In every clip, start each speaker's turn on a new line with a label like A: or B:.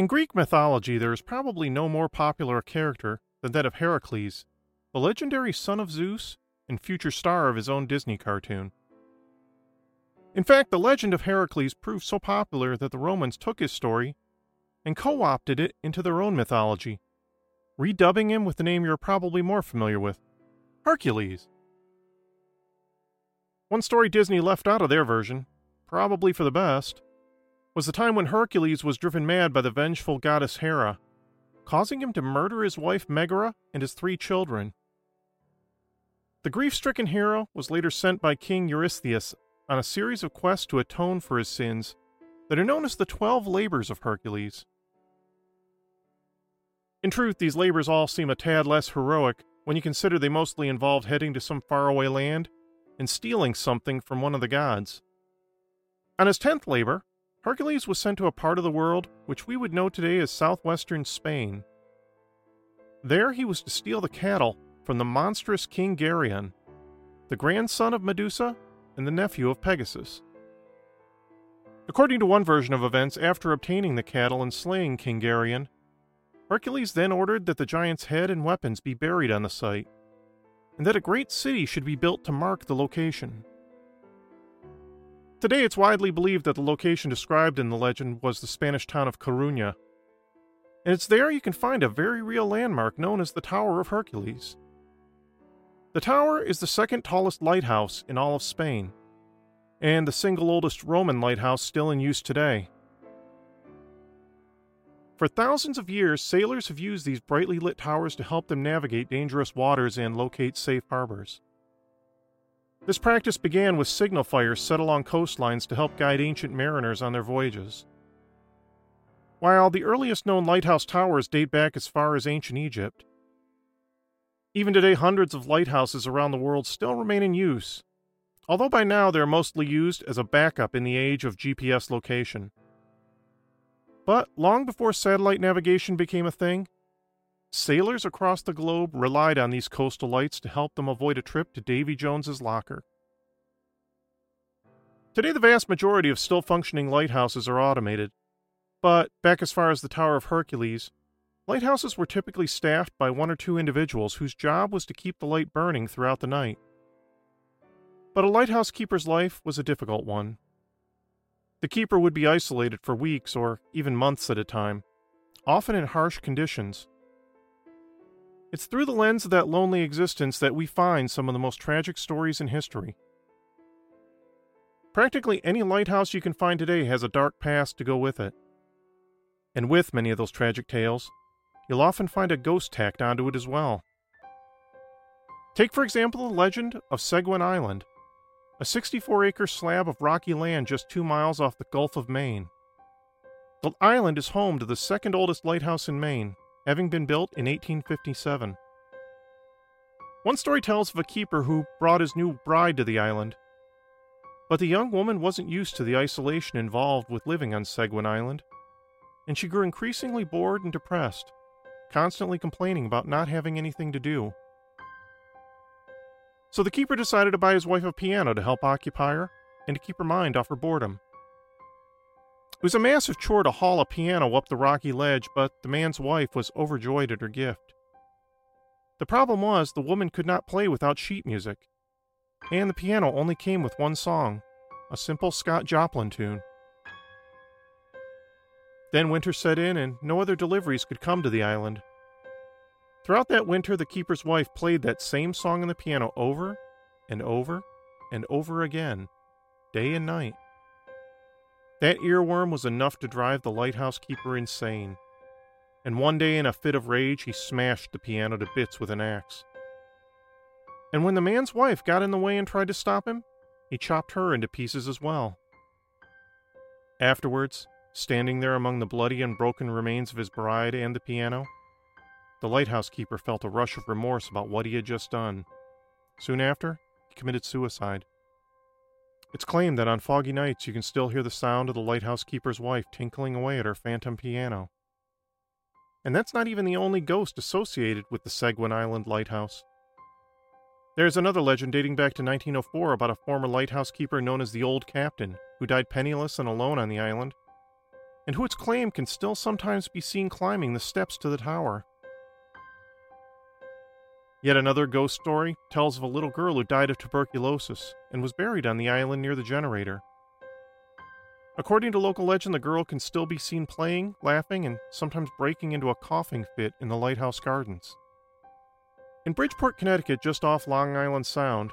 A: In Greek mythology, there is probably no more popular character than that of Heracles, the legendary son of Zeus and future star of his own Disney cartoon. In fact, the legend of Heracles proved so popular that the Romans took his story and co opted it into their own mythology, redubbing him with the name you're probably more familiar with Hercules. One story Disney left out of their version, probably for the best, was the time when Hercules was driven mad by the vengeful goddess Hera, causing him to murder his wife Megara and his three children. The grief stricken hero was later sent by King Eurystheus on a series of quests to atone for his sins that are known as the Twelve Labors of Hercules. In truth, these labors all seem a tad less heroic when you consider they mostly involved heading to some faraway land and stealing something from one of the gods. On his tenth labor, Hercules was sent to a part of the world which we would know today as southwestern Spain. There he was to steal the cattle from the monstrous King Geryon, the grandson of Medusa and the nephew of Pegasus. According to one version of events, after obtaining the cattle and slaying King Geryon, Hercules then ordered that the giant's head and weapons be buried on the site, and that a great city should be built to mark the location. Today, it's widely believed that the location described in the legend was the Spanish town of Coruña, and it's there you can find a very real landmark known as the Tower of Hercules. The tower is the second tallest lighthouse in all of Spain, and the single oldest Roman lighthouse still in use today. For thousands of years, sailors have used these brightly lit towers to help them navigate dangerous waters and locate safe harbors. This practice began with signal fires set along coastlines to help guide ancient mariners on their voyages. While the earliest known lighthouse towers date back as far as ancient Egypt, even today hundreds of lighthouses around the world still remain in use, although by now they're mostly used as a backup in the age of GPS location. But long before satellite navigation became a thing, Sailors across the globe relied on these coastal lights to help them avoid a trip to Davy Jones's locker. Today, the vast majority of still functioning lighthouses are automated, but back as far as the Tower of Hercules, lighthouses were typically staffed by one or two individuals whose job was to keep the light burning throughout the night. But a lighthouse keeper's life was a difficult one. The keeper would be isolated for weeks or even months at a time, often in harsh conditions. It's through the lens of that lonely existence that we find some of the most tragic stories in history. Practically any lighthouse you can find today has a dark past to go with it. And with many of those tragic tales, you'll often find a ghost tacked onto it as well. Take, for example, the legend of Seguin Island, a 64 acre slab of rocky land just two miles off the Gulf of Maine. The island is home to the second oldest lighthouse in Maine, having been built in 1857. One story tells of a keeper who brought his new bride to the island. But the young woman wasn't used to the isolation involved with living on Seguin Island, and she grew increasingly bored and depressed, constantly complaining about not having anything to do. So the keeper decided to buy his wife a piano to help occupy her and to keep her mind off her boredom. It was a massive chore to haul a piano up the rocky ledge, but the man's wife was overjoyed at her gift. The problem was the woman could not play without sheet music, and the piano only came with one song, a simple Scott Joplin tune. Then winter set in, and no other deliveries could come to the island. Throughout that winter, the keeper's wife played that same song on the piano over and over and over again, day and night. That earworm was enough to drive the lighthouse keeper insane. And one day, in a fit of rage, he smashed the piano to bits with an axe. And when the man's wife got in the way and tried to stop him, he chopped her into pieces as well. Afterwards, standing there among the bloody and broken remains of his bride and the piano, the lighthouse keeper felt a rush of remorse about what he had just done. Soon after, he committed suicide. It's claimed that on foggy nights you can still hear the sound of the lighthouse keeper's wife tinkling away at her phantom piano. And that's not even the only ghost associated with the Seguin Island lighthouse. There's another legend dating back to 1904 about a former lighthouse keeper known as the Old Captain, who died penniless and alone on the island, and who it's claimed can still sometimes be seen climbing the steps to the tower. Yet another ghost story tells of a little girl who died of tuberculosis and was buried on the island near the generator. According to local legend, the girl can still be seen playing, laughing, and sometimes breaking into a coughing fit in the lighthouse gardens. In Bridgeport, Connecticut, just off Long Island Sound,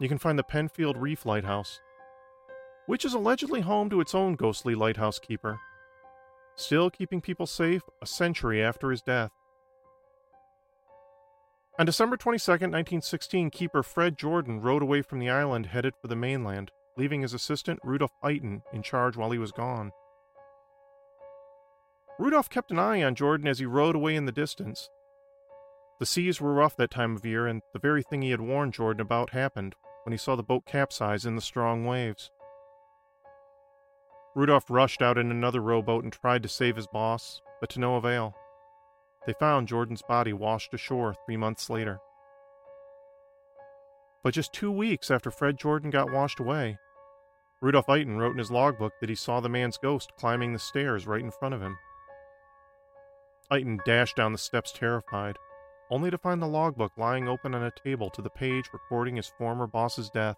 A: you can find the Penfield Reef Lighthouse, which is allegedly home to its own ghostly lighthouse keeper, still keeping people safe a century after his death. On December 22, 1916, keeper Fred Jordan rode away from the island headed for the mainland, leaving his assistant Rudolph Eyton in charge while he was gone. Rudolph kept an eye on Jordan as he rode away in the distance. The seas were rough that time of year, and the very thing he had warned Jordan about happened when he saw the boat capsize in the strong waves. Rudolph rushed out in another rowboat and tried to save his boss, but to no avail. They found Jordan's body washed ashore three months later. But just two weeks after Fred Jordan got washed away, Rudolph Eyton wrote in his logbook that he saw the man's ghost climbing the stairs right in front of him. Eyton dashed down the steps terrified, only to find the logbook lying open on a table to the page recording his former boss's death.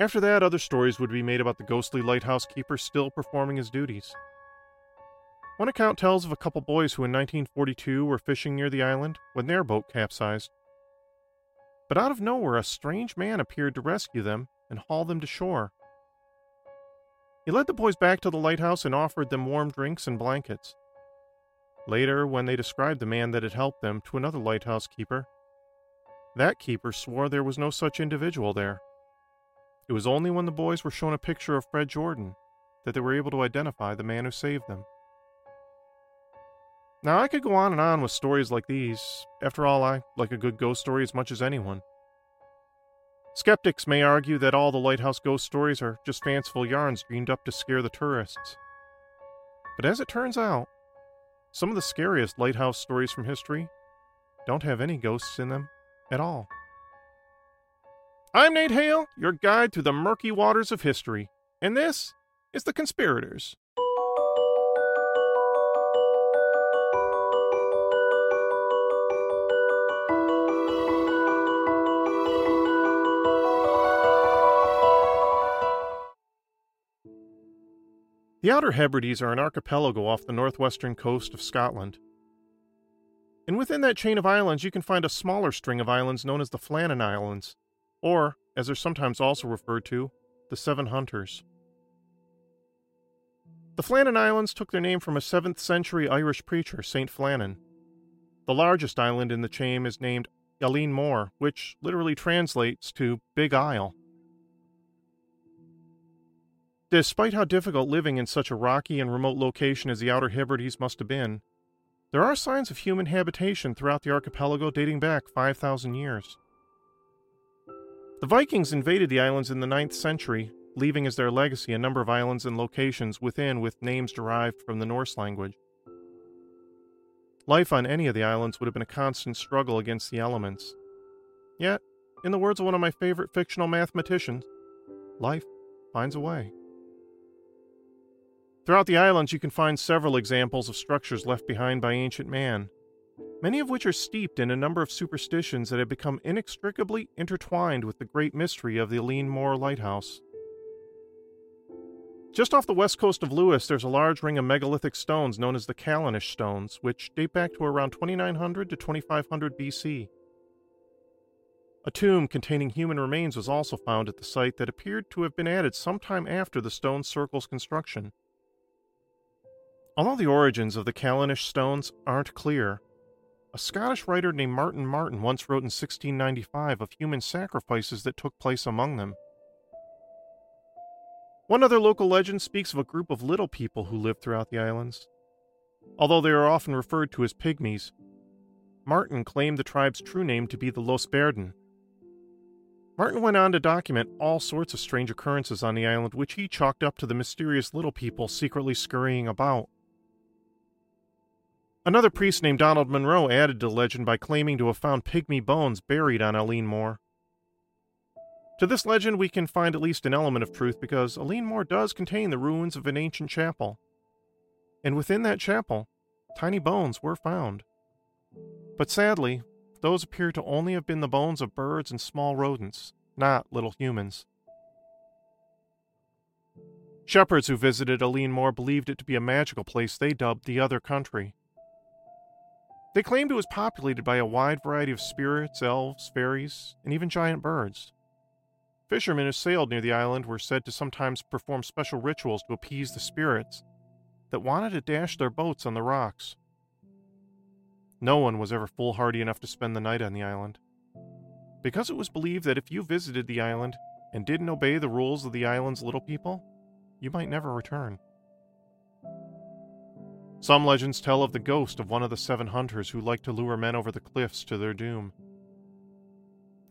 A: After that, other stories would be made about the ghostly lighthouse keeper still performing his duties. One account tells of a couple boys who in 1942 were fishing near the island when their boat capsized. But out of nowhere, a strange man appeared to rescue them and haul them to shore. He led the boys back to the lighthouse and offered them warm drinks and blankets. Later, when they described the man that had helped them to another lighthouse keeper, that keeper swore there was no such individual there. It was only when the boys were shown a picture of Fred Jordan that they were able to identify the man who saved them. Now, I could go on and on with stories like these. After all, I like a good ghost story as much as anyone. Skeptics may argue that all the lighthouse ghost stories are just fanciful yarns dreamed up to scare the tourists. But as it turns out, some of the scariest lighthouse stories from history don't have any ghosts in them at all. I'm Nate Hale, your guide through the murky waters of history, and this is The Conspirators. The Outer Hebrides are an archipelago off the northwestern coast of Scotland. And within that chain of islands, you can find a smaller string of islands known as the Flannan Islands, or, as they're sometimes also referred to, the Seven Hunters. The Flannan Islands took their name from a 7th century Irish preacher, St. Flannan. The largest island in the chain is named Eilean Mor, which literally translates to Big Isle. Despite how difficult living in such a rocky and remote location as the Outer Hebrides must have been, there are signs of human habitation throughout the archipelago dating back 5,000 years. The Vikings invaded the islands in the 9th century, leaving as their legacy a number of islands and locations within with names derived from the Norse language. Life on any of the islands would have been a constant struggle against the elements. Yet, in the words of one of my favorite fictional mathematicians, life finds a way. Throughout the islands, you can find several examples of structures left behind by ancient man, many of which are steeped in a number of superstitions that have become inextricably intertwined with the great mystery of the Eilean Mor Lighthouse. Just off the west coast of Lewis, there's a large ring of megalithic stones known as the Callanish stones, which date back to around 2900 to 2500 BC. A tomb containing human remains was also found at the site that appeared to have been added sometime after the stone circle's construction. Although the origins of the Callanish stones aren't clear, a Scottish writer named Martin Martin once wrote in 1695 of human sacrifices that took place among them. One other local legend speaks of a group of little people who lived throughout the islands. Although they are often referred to as pygmies, Martin claimed the tribe's true name to be the Los Berden. Martin went on to document all sorts of strange occurrences on the island, which he chalked up to the mysterious little people secretly scurrying about. Another priest named Donald Munro added to the legend by claiming to have found pygmy bones buried on Eilean Mor. To this legend, we can find at least an element of truth because Eilean Mor does contain the ruins of an ancient chapel. And within that chapel, tiny bones were found. But sadly, those appear to only have been the bones of birds and small rodents, not little humans. Shepherds who visited Eilean Mor believed it to be a magical place they dubbed the Other Country. They claimed it was populated by a wide variety of spirits, elves, fairies, and even giant birds. Fishermen who sailed near the island were said to sometimes perform special rituals to appease the spirits that wanted to dash their boats on the rocks. No one was ever foolhardy enough to spend the night on the island. Because it was believed that if you visited the island and didn't obey the rules of the island's little people, you might never return. Some legends tell of the ghost of one of the seven hunters who liked to lure men over the cliffs to their doom.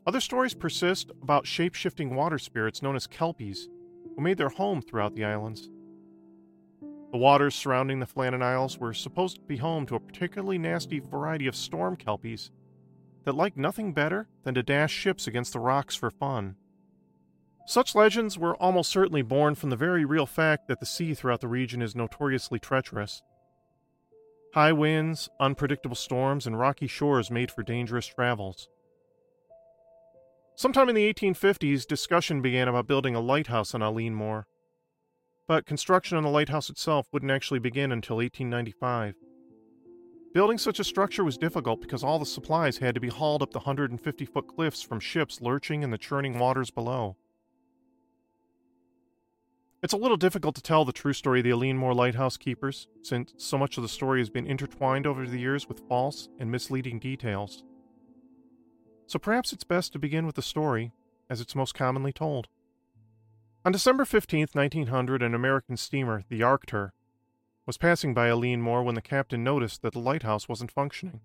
A: Other stories persist about shape shifting water spirits known as kelpies, who made their home throughout the islands. The waters surrounding the Flannan Isles were supposed to be home to a particularly nasty variety of storm kelpies that liked nothing better than to dash ships against the rocks for fun. Such legends were almost certainly born from the very real fact that the sea throughout the region is notoriously treacherous. High winds, unpredictable storms, and rocky shores made for dangerous travels. Sometime in the 1850s, discussion began about building a lighthouse on Eilean Mor, But construction on the lighthouse itself wouldn't actually begin until 1895. Building such a structure was difficult because all the supplies had to be hauled up the 150 foot cliffs from ships lurching in the churning waters below. It's a little difficult to tell the true story of the Mor Lighthouse Keepers, since so much of the story has been intertwined over the years with false and misleading details. So perhaps it's best to begin with the story as it's most commonly told. On December 15, 1900, an American steamer, the Archtor, was passing by Mor when the captain noticed that the lighthouse wasn't functioning.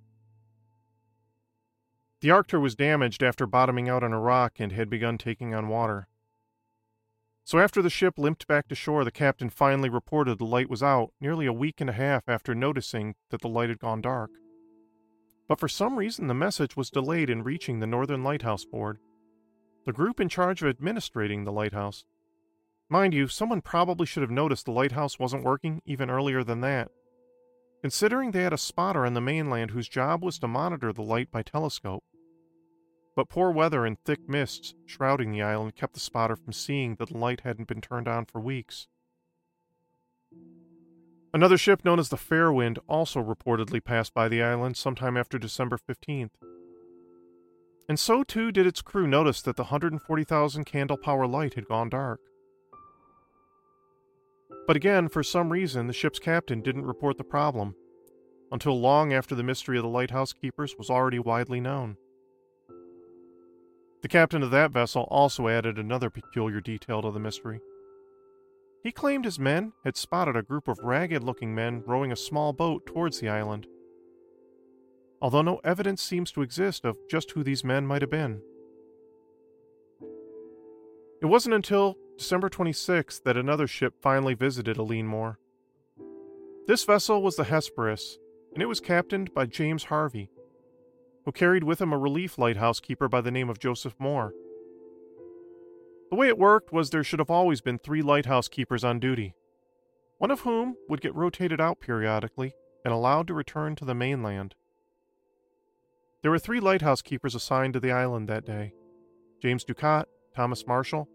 A: The Archtor was damaged after bottoming out on a rock and had begun taking on water. So after the ship limped back to shore, the captain finally reported the light was out, nearly a week and a half after noticing that the light had gone dark. But for some reason, the message was delayed in reaching the Northern Lighthouse Board, the group in charge of administrating the lighthouse. Mind you, someone probably should have noticed the lighthouse wasn't working even earlier than that, considering they had a spotter on the mainland whose job was to monitor the light by telescope but poor weather and thick mists shrouding the island kept the spotter from seeing that the light hadn't been turned on for weeks. Another ship known as the Fairwind also reportedly passed by the island sometime after December 15th. And so too did its crew notice that the 140,000 candle power light had gone dark. But again, for some reason, the ship's captain didn't report the problem, until long after the mystery of the lighthouse keepers was already widely known. The captain of that vessel also added another peculiar detail to the mystery. He claimed his men had spotted a group of ragged looking men rowing a small boat towards the island, although no evidence seems to exist of just who these men might have been. It wasn't until December 26th that another ship finally visited Eilean Mor. This vessel was the Hesperus, and it was captained by James Harvey, who carried with him a relief lighthouse keeper by the name of Joseph Moore. The way it worked was there should have always been three lighthouse keepers on duty, one of whom would get rotated out periodically and allowed to return to the mainland. There were three lighthouse keepers assigned to the island that day James Ducat, Thomas Marshall,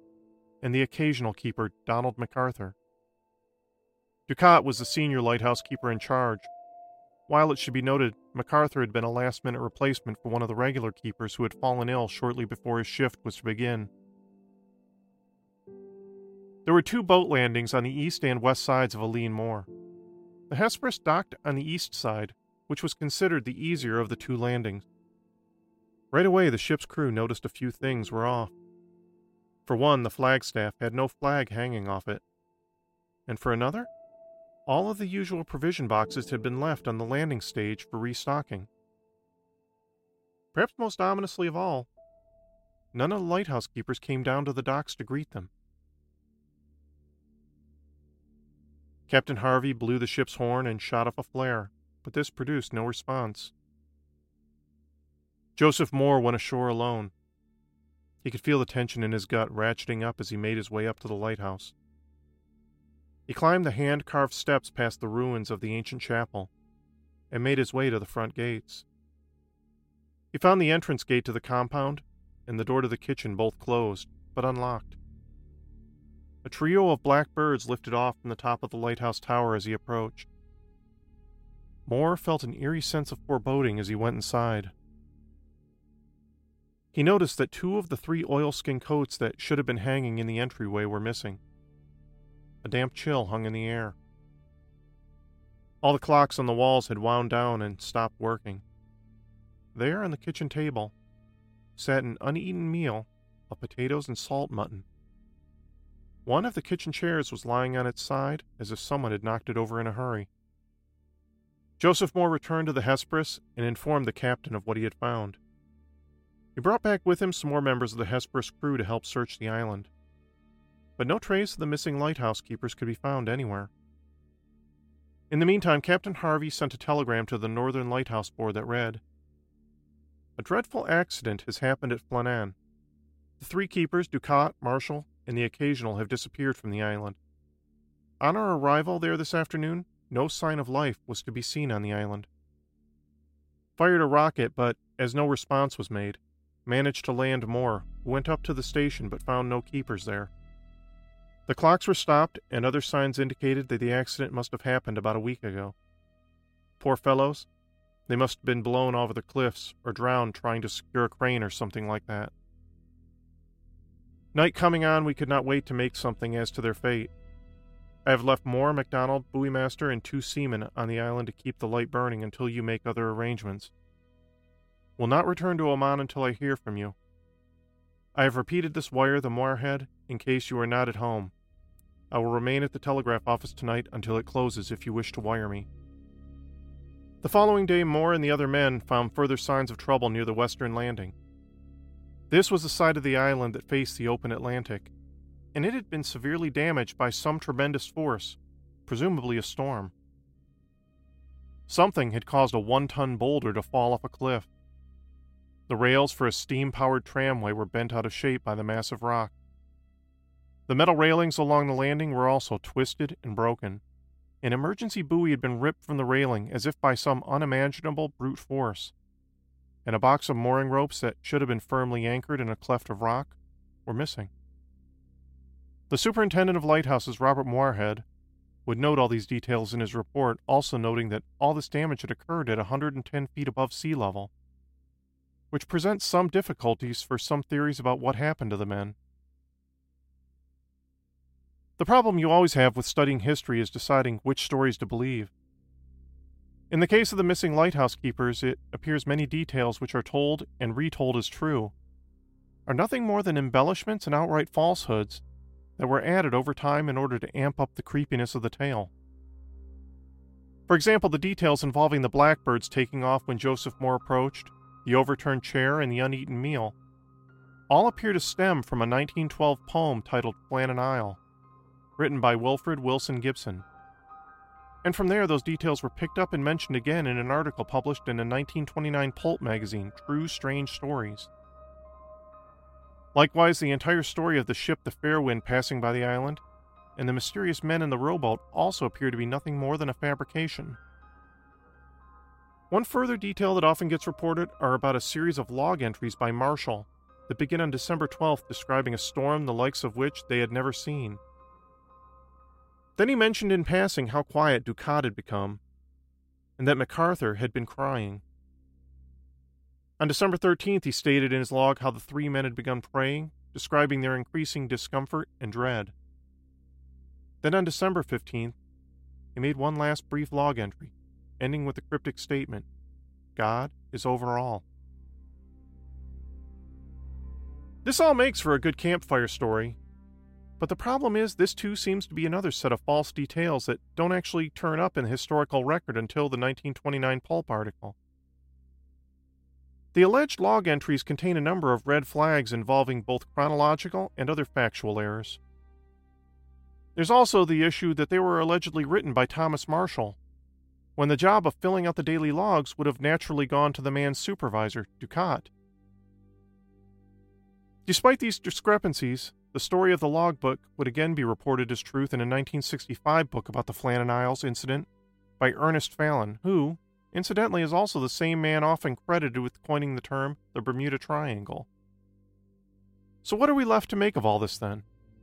A: and the occasional keeper, Donald MacArthur. Ducat was the senior lighthouse keeper in charge, while it should be noted, MacArthur had been a last minute replacement for one of the regular keepers who had fallen ill shortly before his shift was to begin. There were two boat landings on the east and west sides of Eilean Mor. The Hesperus docked on the east side, which was considered the easier of the two landings. Right away, the ship's crew noticed a few things were off. For one, the flagstaff had no flag hanging off it. And for another, all of the usual provision boxes had been left on the landing stage for restocking. Perhaps most ominously of all, none of the lighthouse keepers came down to the docks to greet them. Captain Harvey blew the ship's horn and shot off a flare, but this produced no response. Joseph Moore went ashore alone. He could feel the tension in his gut ratcheting up as he made his way up to the lighthouse. He climbed the hand carved steps past the ruins of the ancient chapel and made his way to the front gates. He found the entrance gate to the compound and the door to the kitchen both closed, but unlocked. A trio of black birds lifted off from the top of the lighthouse tower as he approached. Moore felt an eerie sense of foreboding as he went inside. He noticed that two of the three oilskin coats that should have been hanging in the entryway were missing. A damp chill hung in the air. All the clocks on the walls had wound down and stopped working. There on the kitchen table sat an uneaten meal of potatoes and salt mutton. One of the kitchen chairs was lying on its side as if someone had knocked it over in a hurry. Joseph Moore returned to the Hesperus and informed the captain of what he had found. He brought back with him some more members of the Hesperus crew to help search the island. But no trace of the missing lighthouse keepers could be found anywhere. In the meantime, Captain Harvey sent a telegram to the Northern Lighthouse Board that read A dreadful accident has happened at Flannan. The three keepers, Ducat, Marshall, and the occasional have disappeared from the island. On our arrival there this afternoon, no sign of life was to be seen on the island. Fired a rocket, but as no response was made, managed to land Moore, went up to the station but found no keepers there. The clocks were stopped, and other signs indicated that the accident must have happened about a week ago. Poor fellows, they must have been blown over the cliffs or drowned trying to secure a crane or something like that. Night coming on, we could not wait to make something as to their fate. I have left Moore, MacDonald, Buoymaster, and two seamen on the island to keep the light burning until you make other arrangements. Will not return to Oban until I hear from you. I have repeated this wire the Muirhead in case you are not at home. I will remain at the telegraph office tonight until it closes if you wish to wire me. The following day, Moore and the other men found further signs of trouble near the western landing. This was the side of the island that faced the open Atlantic, and it had been severely damaged by some tremendous force, presumably a storm. Something had caused a one ton boulder to fall off a cliff. The rails for a steam powered tramway were bent out of shape by the massive rock. The metal railings along the landing were also twisted and broken. An emergency buoy had been ripped from the railing as if by some unimaginable brute force and a box of mooring ropes that should have been firmly anchored in a cleft of rock were missing. The superintendent of lighthouses, Robert Muirhead, would note all these details in his report, also noting that all this damage had occurred at 110 feet above sea level, which presents some difficulties for some theories about what happened to the men. The problem you always have with studying history is deciding which stories to believe. In the case of the missing lighthouse keepers, it appears many details which are told and retold as true are nothing more than embellishments and outright falsehoods that were added over time in order to amp up the creepiness of the tale. For example, the details involving the blackbirds taking off when Joseph Moore approached, the overturned chair, and the uneaten meal all appear to stem from a 1912 poem titled Flannan Isle, written by Wilfred Wilson Gibson. And from there, those details were picked up and mentioned again in an article published in a 1929 pulp magazine, True Strange Stories. Likewise, the entire story of the ship the Fairwind passing by the island and the mysterious men in the rowboat also appear to be nothing more than a fabrication. One further detail that often gets reported are about a series of log entries by Marshall that begin on December 12th describing a storm the likes of which they had never seen. Then he mentioned in passing how quiet Ducat had become, and that MacArthur had been crying. On December 13th, he stated in his log how the three men had begun praying, describing their increasing discomfort and dread. Then on December 15th, he made one last brief log entry, ending with the cryptic statement God is over all. This all makes for a good campfire story, but the problem is this too seems to be another set of false details that don't actually turn up in the historical record until the 1929 pulp article. The alleged log entries contain a number of red flags involving both chronological and other factual errors. There's also the issue that they were allegedly written by Thomas Marshall, when the job of filling out the daily logs would have naturally gone to the man's supervisor, Ducat. Despite these discrepancies, the story of the logbook would again be reported as truth in a 1965 book about the Flannan Isles incident by Ernest Fallon, who, incidentally, is also the same man often credited with coining the term the Bermuda Triangle. So, what are we left to make of all this then?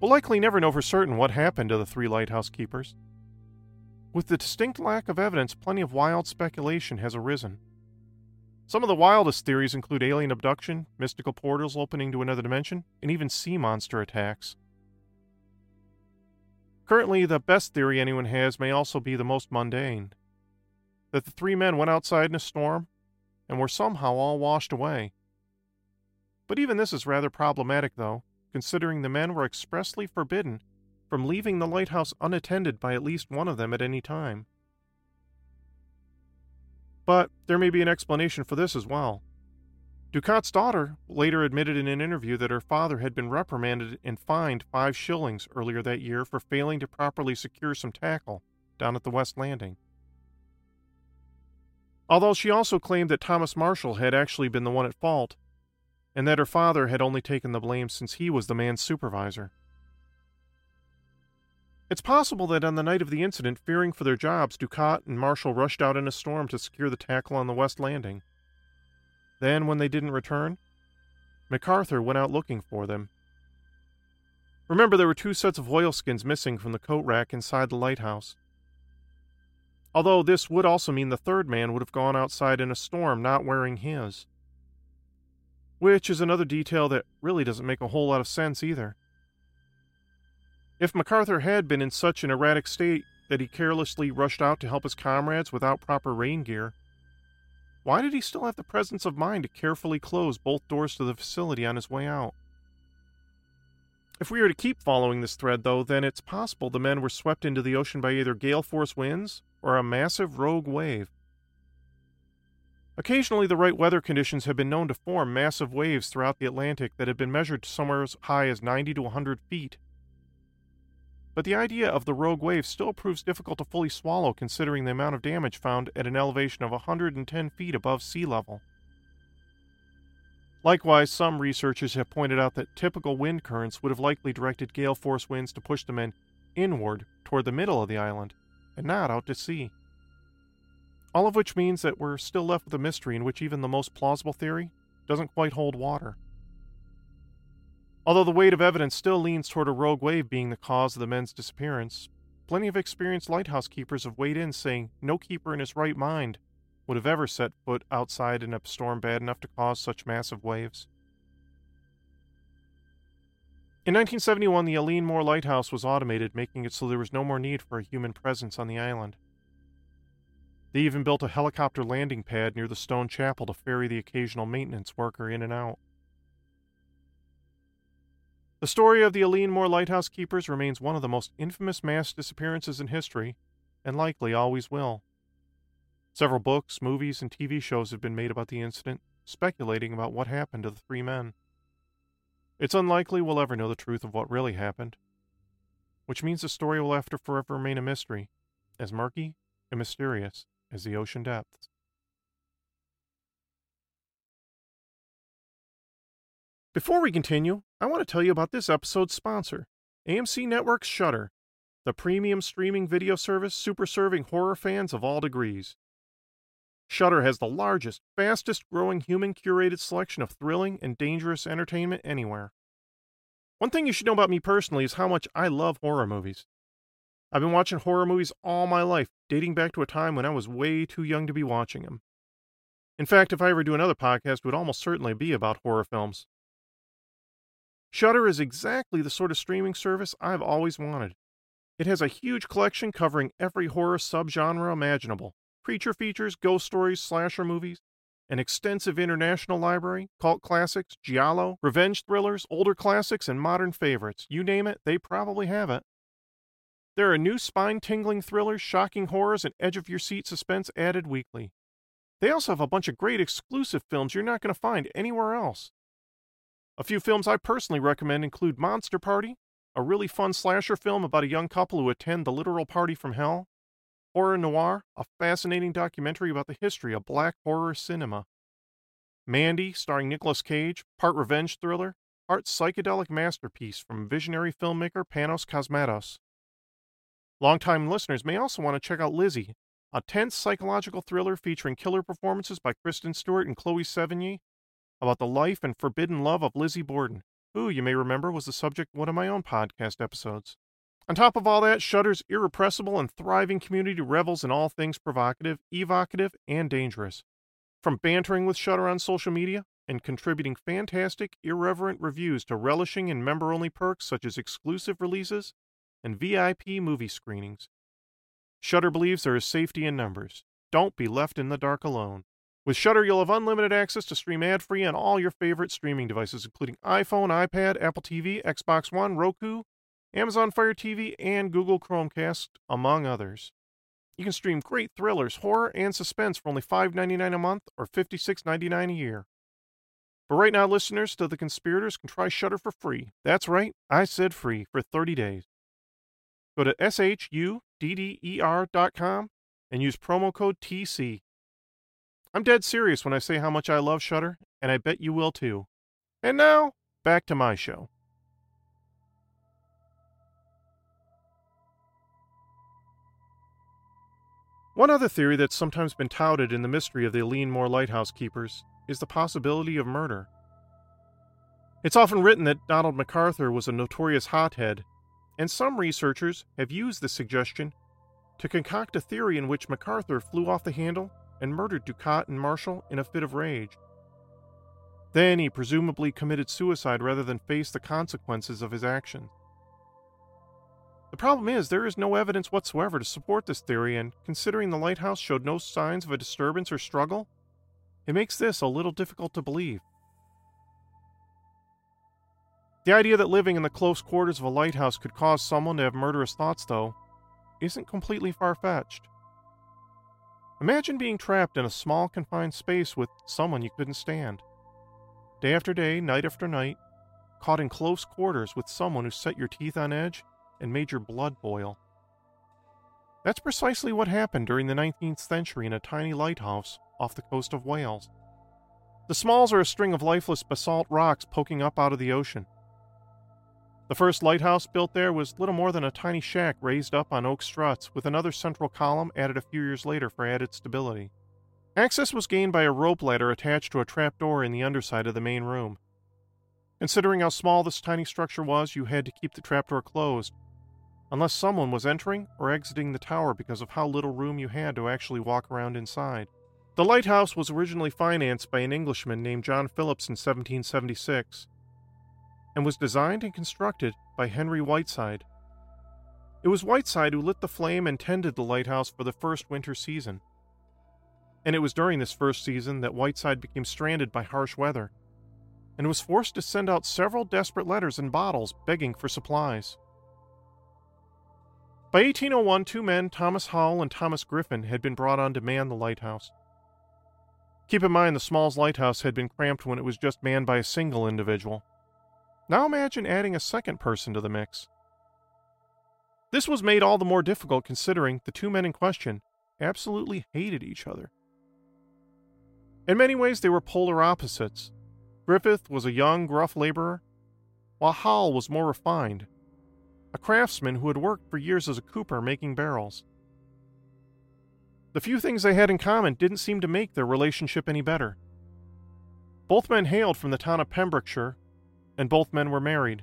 A: We'll likely never know for certain what happened to the three lighthouse keepers. With the distinct lack of evidence, plenty of wild speculation has arisen. Some of the wildest theories include alien abduction, mystical portals opening to another dimension, and even sea monster attacks. Currently, the best theory anyone has may also be the most mundane that the three men went outside in a storm and were somehow all washed away. But even this is rather problematic, though, considering the men were expressly forbidden from leaving the lighthouse unattended by at least one of them at any time. But there may be an explanation for this as well. Ducat's daughter later admitted in an interview that her father had been reprimanded and fined five shillings earlier that year for failing to properly secure some tackle down at the West Landing. Although she also claimed that Thomas Marshall had actually been the one at fault, and that her father had only taken the blame since he was the man's supervisor. It's possible that on the night of the incident, fearing for their jobs, Ducat and Marshall rushed out in a storm to secure the tackle on the West Landing. Then, when they didn't return, MacArthur went out looking for them. Remember, there were two sets of oilskins missing from the coat rack inside the lighthouse. Although this would also mean the third man would have gone outside in a storm not wearing his which is another detail that really doesn't make a whole lot of sense either. If MacArthur had been in such an erratic state that he carelessly rushed out to help his comrades without proper rain gear, why did he still have the presence of mind to carefully close both doors to the facility on his way out? If we are to keep following this thread, though, then it's possible the men were swept into the ocean by either gale force winds or a massive rogue wave. Occasionally, the right weather conditions have been known to form massive waves throughout the Atlantic that have been measured somewhere as high as 90 to 100 feet. But the idea of the rogue wave still proves difficult to fully swallow considering the amount of damage found at an elevation of 110 feet above sea level. Likewise, some researchers have pointed out that typical wind currents would have likely directed gale force winds to push the men inward toward the middle of the island, and not out to sea. All of which means that we're still left with a mystery in which even the most plausible theory doesn't quite hold water. Although the weight of evidence still leans toward a rogue wave being the cause of the men's disappearance, plenty of experienced lighthouse keepers have weighed in saying no keeper in his right mind would have ever set foot outside in a storm bad enough to cause such massive waves. In 1971, the Eilean Mor Lighthouse was automated, making it so there was no more need for a human presence on the island. They even built a helicopter landing pad near the stone chapel to ferry the occasional maintenance worker in and out. The story of the Eilean Mor Lighthouse Keepers remains one of the most infamous mass disappearances in history, and likely always will. Several books, movies, and TV shows have been made about the incident, speculating about what happened to the three men. It's unlikely we'll ever know the truth of what really happened, which means the story will have to forever remain a mystery, as murky and mysterious as the ocean depths. Before we continue, I want to tell you about this episode's sponsor, AMC Network's Shudder, the premium streaming video service super serving horror fans of all degrees. Shudder has the largest, fastest growing human curated selection of thrilling and dangerous entertainment anywhere. One thing you should know about me personally is how much I love horror movies. I've been watching horror movies all my life, dating back to a time when I was way too young to be watching them. In fact, if I ever do another podcast, it would almost certainly be about horror films. Shudder is exactly the sort of streaming service I've always wanted. It has a huge collection covering every horror subgenre imaginable creature features, ghost stories, slasher movies, an extensive international library, cult classics, giallo, revenge thrillers, older classics, and modern favorites. You name it, they probably have it. There are new spine tingling thrillers, shocking horrors, and edge of your seat suspense added weekly. They also have a bunch of great exclusive films you're not going to find anywhere else. A few films I personally recommend include Monster Party, a really fun slasher film about a young couple who attend the literal party from hell, Horror Noir, a fascinating documentary about the history of black horror cinema, Mandy, starring Nicolas Cage, part revenge thriller, part psychedelic masterpiece from visionary filmmaker Panos Cosmatos. Longtime listeners may also want to check out Lizzie, a tense psychological thriller featuring killer performances by Kristen Stewart and Chloe Sevigny about the life and forbidden love of Lizzie Borden, who, you may remember, was the subject of one of my own podcast episodes. On top of all that, Shudder's irrepressible and thriving community revels in all things provocative, evocative, and dangerous. From bantering with Shudder on social media and contributing fantastic, irreverent reviews to relishing in member only perks such as exclusive releases and VIP movie screenings. Shudder believes there is safety in numbers. Don't be left in the dark alone. With Shudder, you'll have unlimited access to stream ad free on all your favorite streaming devices, including iPhone, iPad, Apple TV, Xbox One, Roku, Amazon Fire TV, and Google Chromecast, among others. You can stream great thrillers, horror, and suspense for only $5.99 a month or $56.99 a year. But right now, listeners to The Conspirators can try Shudder for free. That's right, I said free for 30 days. Go to shudder.com and use promo code TC. I'm dead serious when I say how much I love Shudder, and I bet you will too. And now, back to my show. One other theory that's sometimes been touted in the mystery of the Eilean Mor Lighthouse Keepers is the possibility of murder. It's often written that Donald MacArthur was a notorious hothead, and some researchers have used this suggestion to concoct a theory in which MacArthur flew off the handle and murdered Ducat and Marshall in a fit of rage. Then he presumably committed suicide rather than face the consequences of his actions. The problem is, there is no evidence whatsoever to support this theory, and considering the lighthouse showed no signs of a disturbance or struggle, it makes this a little difficult to believe. The idea that living in the close quarters of a lighthouse could cause someone to have murderous thoughts, though, isn't completely far fetched. Imagine being trapped in a small, confined space with someone you couldn't stand. Day after day, night after night, caught in close quarters with someone who set your teeth on edge and made your blood boil. That's precisely what happened during the 19th century in a tiny lighthouse off the coast of Wales. The Smalls are a string of lifeless basalt rocks poking up out of the ocean. The first lighthouse built there was little more than a tiny shack raised up on oak struts, with another central column added a few years later for added stability. Access was gained by a rope ladder attached to a trapdoor in the underside of the main room. Considering how small this tiny structure was, you had to keep the trapdoor closed, unless someone was entering or exiting the tower because of how little room you had to actually walk around inside. The lighthouse was originally financed by an Englishman named John Phillips in 1776 and was designed and constructed by Henry Whiteside. It was Whiteside who lit the flame and tended the lighthouse for the first winter season. And it was during this first season that Whiteside became stranded by harsh weather and was forced to send out several desperate letters and bottles begging for supplies. By 1801, two men, Thomas Howell and Thomas Griffin, had been brought on to man the lighthouse. Keep in mind the Smalls lighthouse had been cramped when it was just manned by a single individual. Now imagine adding a second person to the mix. This was made all the more difficult considering the two men in question absolutely hated each other. In many ways, they were polar opposites. Griffith was a young, gruff laborer, while Howell was more refined, a craftsman who had worked for years as a cooper making barrels. The few things they had in common didn't seem to make their relationship any better. Both men hailed from the town of Pembrokeshire, and both men were married,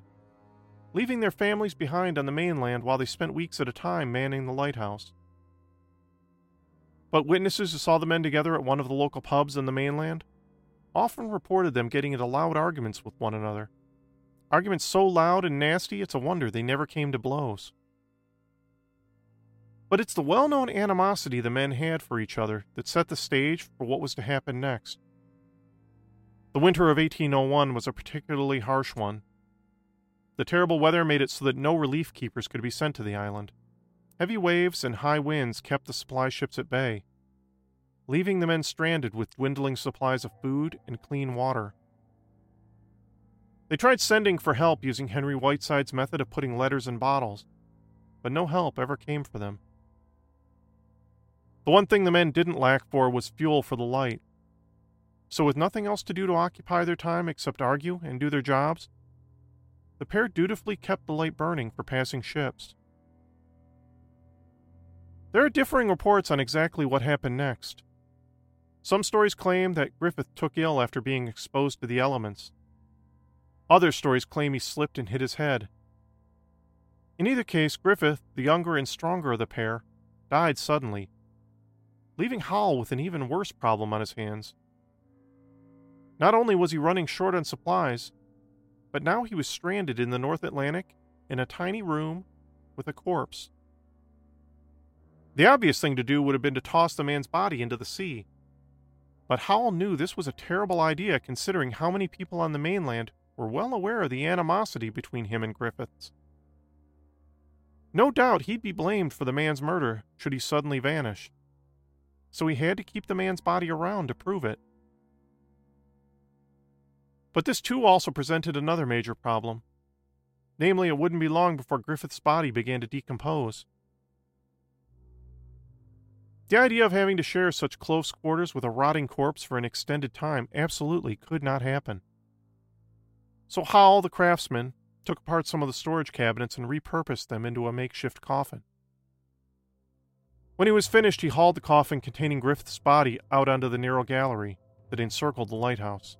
A: leaving their families behind on the mainland while they spent weeks at a time manning the lighthouse. But witnesses who saw the men together at one of the local pubs on the mainland often reported them getting into loud arguments with one another. Arguments so loud and nasty, it's a wonder they never came to blows. But it's the well known animosity the men had for each other that set the stage for what was to happen next. The winter of 1801 was a particularly harsh one. The terrible weather made it so that no relief keepers could be sent to the island. Heavy waves and high winds kept the supply ships at bay, leaving the men stranded with dwindling supplies of food and clean water. They tried sending for help using Henry Whiteside's method of putting letters in bottles, but no help ever came for them. The one thing the men didn't lack for was fuel for the light. So, with nothing else to do to occupy their time except argue and do their jobs, the pair dutifully kept the light burning for passing ships. There are differing reports on exactly what happened next. Some stories claim that Griffith took ill after being exposed to the elements. Other stories claim he slipped and hit his head. In either case, Griffith, the younger and stronger of the pair, died suddenly, leaving Howell with an even worse problem on his hands. Not only was he running short on supplies, but now he was stranded in the North Atlantic in a tiny room with a corpse. The obvious thing to do would have been to toss the man's body into the sea. But Howell knew this was a terrible idea considering how many people on the mainland were well aware of the animosity between him and Griffiths. No doubt he'd be blamed for the man's murder should he suddenly vanish. So he had to keep the man's body around to prove it. But this too also presented another major problem. Namely, it wouldn't be long before Griffith's body began to decompose. The idea of having to share such close quarters with a rotting corpse for an extended time absolutely could not happen. So Howell, the craftsman, took apart some of the storage cabinets and repurposed them into a makeshift coffin. When he was finished, he hauled the coffin containing Griffith's body out onto the narrow gallery that encircled the lighthouse.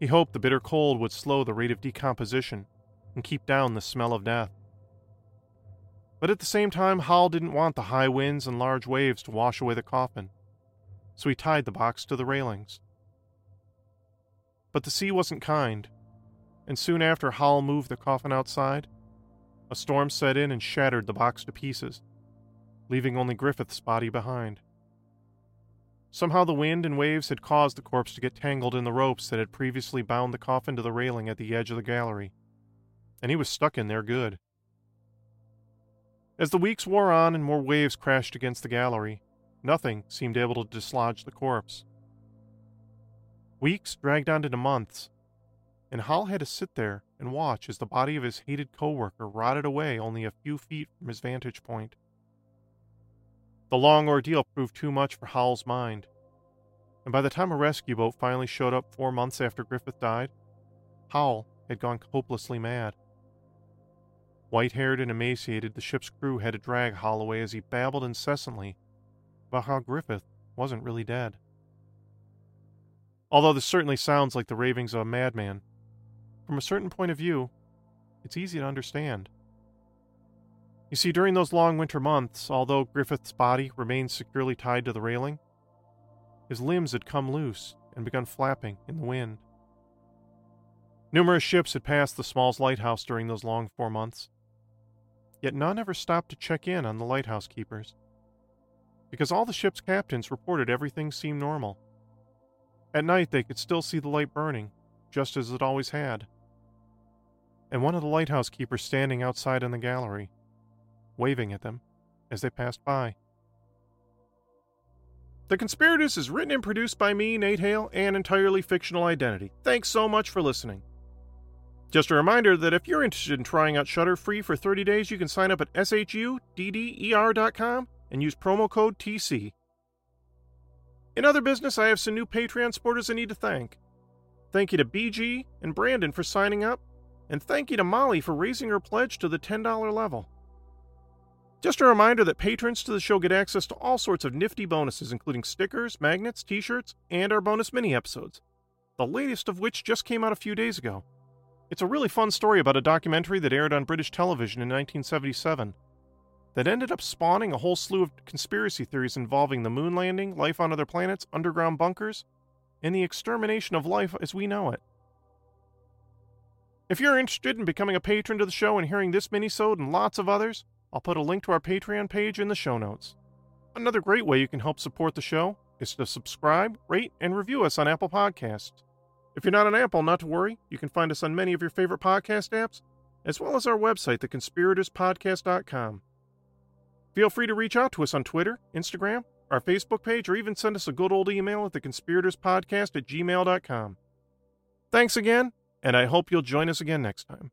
A: He hoped the bitter cold would slow the rate of decomposition and keep down the smell of death. But at the same time, Howell didn't want the high winds and large waves to wash away the coffin, so he tied the box to the railings. But the sea wasn't kind, and soon after Howell moved the coffin outside, a storm set in and shattered the box to pieces, leaving only Griffith's body behind. Somehow the wind and waves had caused the corpse to get tangled in the ropes that had previously bound the coffin to the railing at the edge of the gallery, and he was stuck in there good. As the weeks wore on and more waves crashed against the gallery, nothing seemed able to dislodge the corpse. Weeks dragged on into months, and Howell had to sit there and watch as the body of his hated coworker rotted away only a few feet from his vantage point. The long ordeal proved too much for Howell's mind, and by the time a rescue boat finally showed up four months after Griffith died, Howell had gone hopelessly mad. White haired and emaciated, the ship's crew had to drag Howell away as he babbled incessantly about how Griffith wasn't really dead. Although this certainly sounds like the ravings of a madman, from a certain point of view, it's easy to understand. You see, during those long winter months, although Griffith's body remained securely tied to the railing, his limbs had come loose and begun flapping in the wind. Numerous ships had passed the Smalls lighthouse during those long four months, yet none ever stopped to check in on the lighthouse keepers, because all the ship's captains reported everything seemed normal. At night, they could still see the light burning, just as it always had, and one of the lighthouse keepers standing outside in the gallery waving at them as they passed by. The Conspirators is written and produced by me, Nate Hale, an entirely fictional identity. Thanks so much for listening. Just a reminder that if you're interested in trying out Shudder free for 30 days, you can sign up at shudder.com and use promo code TC. In other business, I have some new Patreon supporters I need to thank. Thank you to BG and Brandon for signing up, and thank you to Molly for raising her pledge to the $10 level. Just a reminder that patrons to the show get access to all sorts of nifty bonuses, including stickers, magnets, t shirts, and our bonus mini episodes, the latest of which just came out a few days ago. It's a really fun story about a documentary that aired on British television in 1977 that ended up spawning a whole slew of conspiracy theories involving the moon landing, life on other planets, underground bunkers, and the extermination of life as we know it. If you're interested in becoming a patron to the show and hearing this minisode and lots of others, I'll put a link to our Patreon page in the show notes. Another great way you can help support the show is to subscribe, rate, and review us on Apple Podcasts. If you're not on Apple, not to worry. You can find us on many of your favorite podcast apps, as well as our website, theconspiratorspodcast.com. Feel free to reach out to us on Twitter, Instagram, our Facebook page, or even send us a good old email at theconspiratorspodcast at gmail.com. Thanks again, and I hope you'll join us again next time.